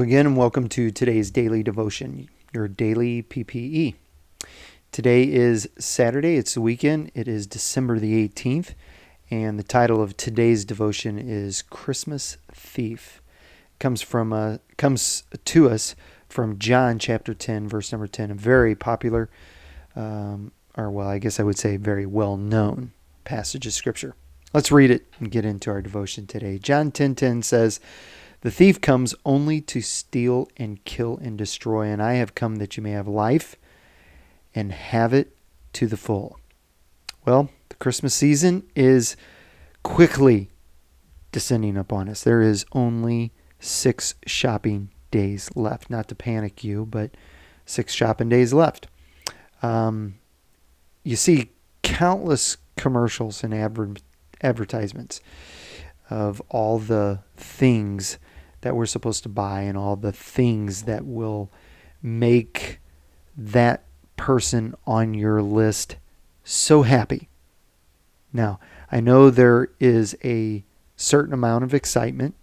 Again, welcome to today's daily devotion, your daily PPE. Today is Saturday, it's the weekend, it is December the 18th, and the title of today's devotion is Christmas Thief. It comes from uh, comes to us from John chapter 10, verse number 10, a very popular, um, or well, I guess I would say very well known passage of scripture. Let's read it and get into our devotion today. John 10:10 10, 10 says, the thief comes only to steal and kill and destroy, and I have come that you may have life and have it to the full. Well, the Christmas season is quickly descending upon us. There is only six shopping days left. Not to panic you, but six shopping days left. Um, you see countless commercials and adver- advertisements of all the things that we're supposed to buy and all the things that will make that person on your list so happy. Now, I know there is a certain amount of excitement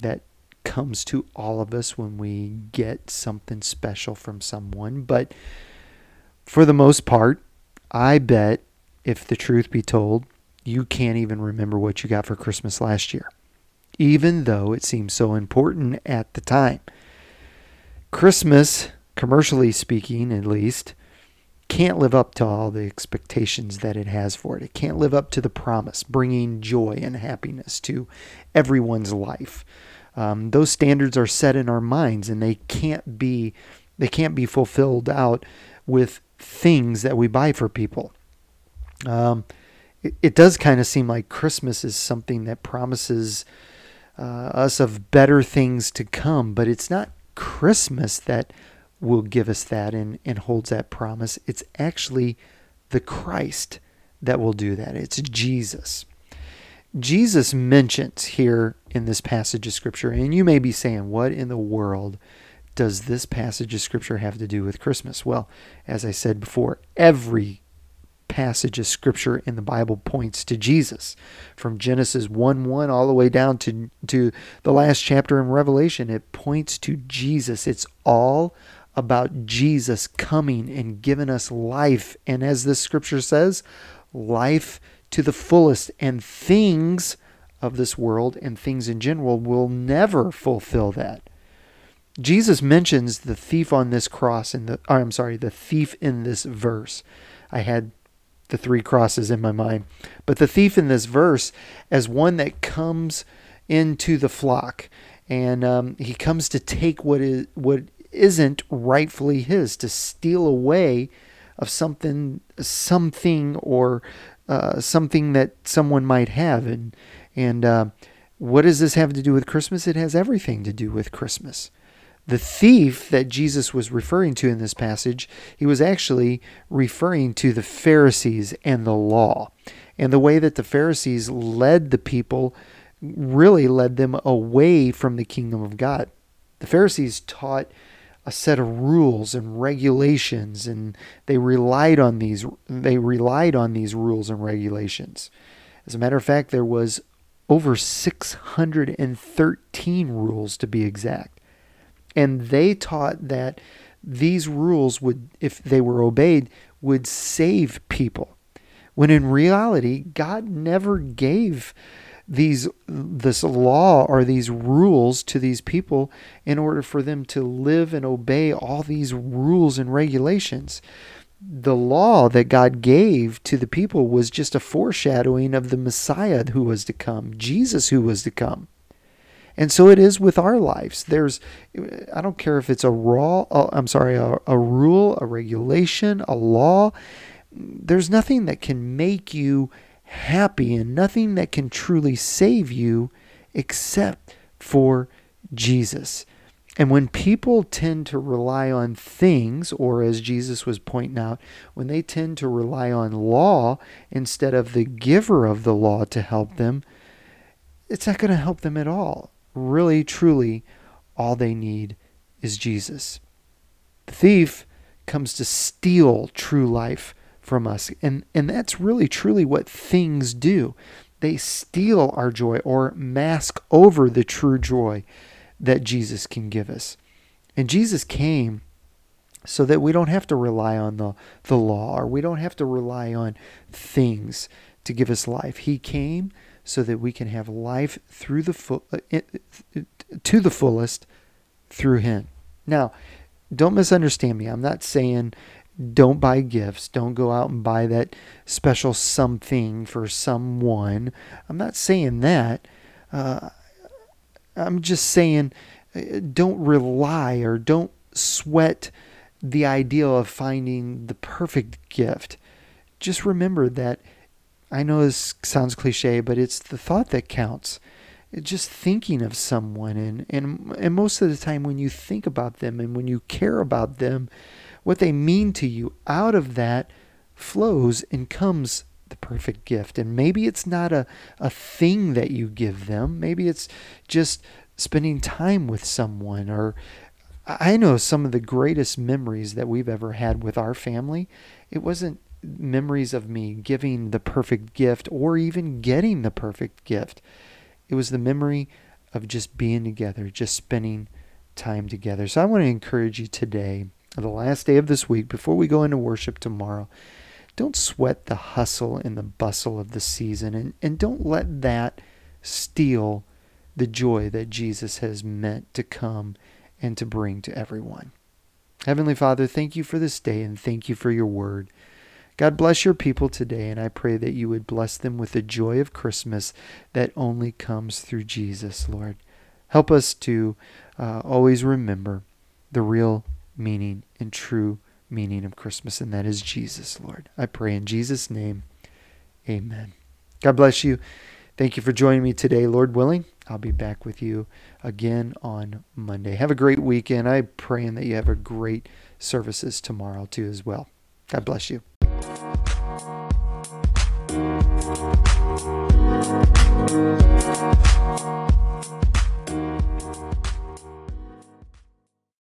that comes to all of us when we get something special from someone, but for the most part, I bet if the truth be told, you can't even remember what you got for Christmas last year even though it seems so important at the time. Christmas, commercially speaking at least, can't live up to all the expectations that it has for it. It can't live up to the promise, bringing joy and happiness to everyone's life. Um, those standards are set in our minds, and they can't be they can't be fulfilled out with things that we buy for people. Um, it, it does kind of seem like Christmas is something that promises uh, us of better things to come. But it's not Christmas that will give us that and, and holds that promise. It's actually the Christ that will do that. It's Jesus. Jesus mentions here in this passage of Scripture, and you may be saying, What in the world does this passage of Scripture have to do with Christmas? Well, as I said before, every passage of scripture in the Bible points to Jesus. From Genesis 1 1 all the way down to, to the last chapter in Revelation, it points to Jesus. It's all about Jesus coming and giving us life. And as this scripture says, life to the fullest. And things of this world and things in general will never fulfill that. Jesus mentions the thief on this cross in the I'm sorry, the thief in this verse. I had the three crosses in my mind. But the thief in this verse as one that comes into the flock, and um, he comes to take what is what isn't rightfully his, to steal away of something, something or uh, something that someone might have, and and uh, what does this have to do with Christmas? It has everything to do with Christmas. The thief that Jesus was referring to in this passage, he was actually referring to the Pharisees and the law. And the way that the Pharisees led the people really led them away from the kingdom of God. The Pharisees taught a set of rules and regulations and they relied on these they relied on these rules and regulations. As a matter of fact, there was over 613 rules to be exact. And they taught that these rules would, if they were obeyed, would save people. When in reality, God never gave these this law or these rules to these people in order for them to live and obey all these rules and regulations. The law that God gave to the people was just a foreshadowing of the Messiah who was to come, Jesus who was to come. And so it is with our lives. There's, I don't care if it's a raw, uh, I'm sorry, a, a rule, a regulation, a law. There's nothing that can make you happy and nothing that can truly save you except for Jesus. And when people tend to rely on things, or as Jesus was pointing out, when they tend to rely on law instead of the giver of the law to help them, it's not going to help them at all really, truly, all they need is Jesus. The thief comes to steal true life from us. And, and that's really, truly what things do. They steal our joy or mask over the true joy that Jesus can give us. And Jesus came so that we don't have to rely on the, the law or we don't have to rely on things to give us life. He came so that we can have life through the uh, to the fullest through him. Now, don't misunderstand me. I'm not saying don't buy gifts. Don't go out and buy that special something for someone. I'm not saying that. Uh, I'm just saying uh, don't rely or don't sweat the ideal of finding the perfect gift. Just remember that I know this sounds cliche, but it's the thought that counts. just thinking of someone and, and and most of the time when you think about them and when you care about them, what they mean to you, out of that flows and comes the perfect gift. And maybe it's not a, a thing that you give them. Maybe it's just spending time with someone or I know some of the greatest memories that we've ever had with our family. It wasn't memories of me giving the perfect gift or even getting the perfect gift. It was the memory of just being together, just spending time together. So I want to encourage you today, the last day of this week, before we go into worship tomorrow, don't sweat the hustle and the bustle of the season and, and don't let that steal the joy that Jesus has meant to come and to bring to everyone. Heavenly Father, thank you for this day and thank you for your word. God bless your people today, and I pray that you would bless them with the joy of Christmas that only comes through Jesus, Lord. Help us to uh, always remember the real meaning and true meaning of Christmas, and that is Jesus, Lord. I pray in Jesus' name, amen. God bless you. Thank you for joining me today, Lord willing. I'll be back with you again on Monday. Have a great weekend. I'm praying that you have a great services tomorrow too as well. God bless you.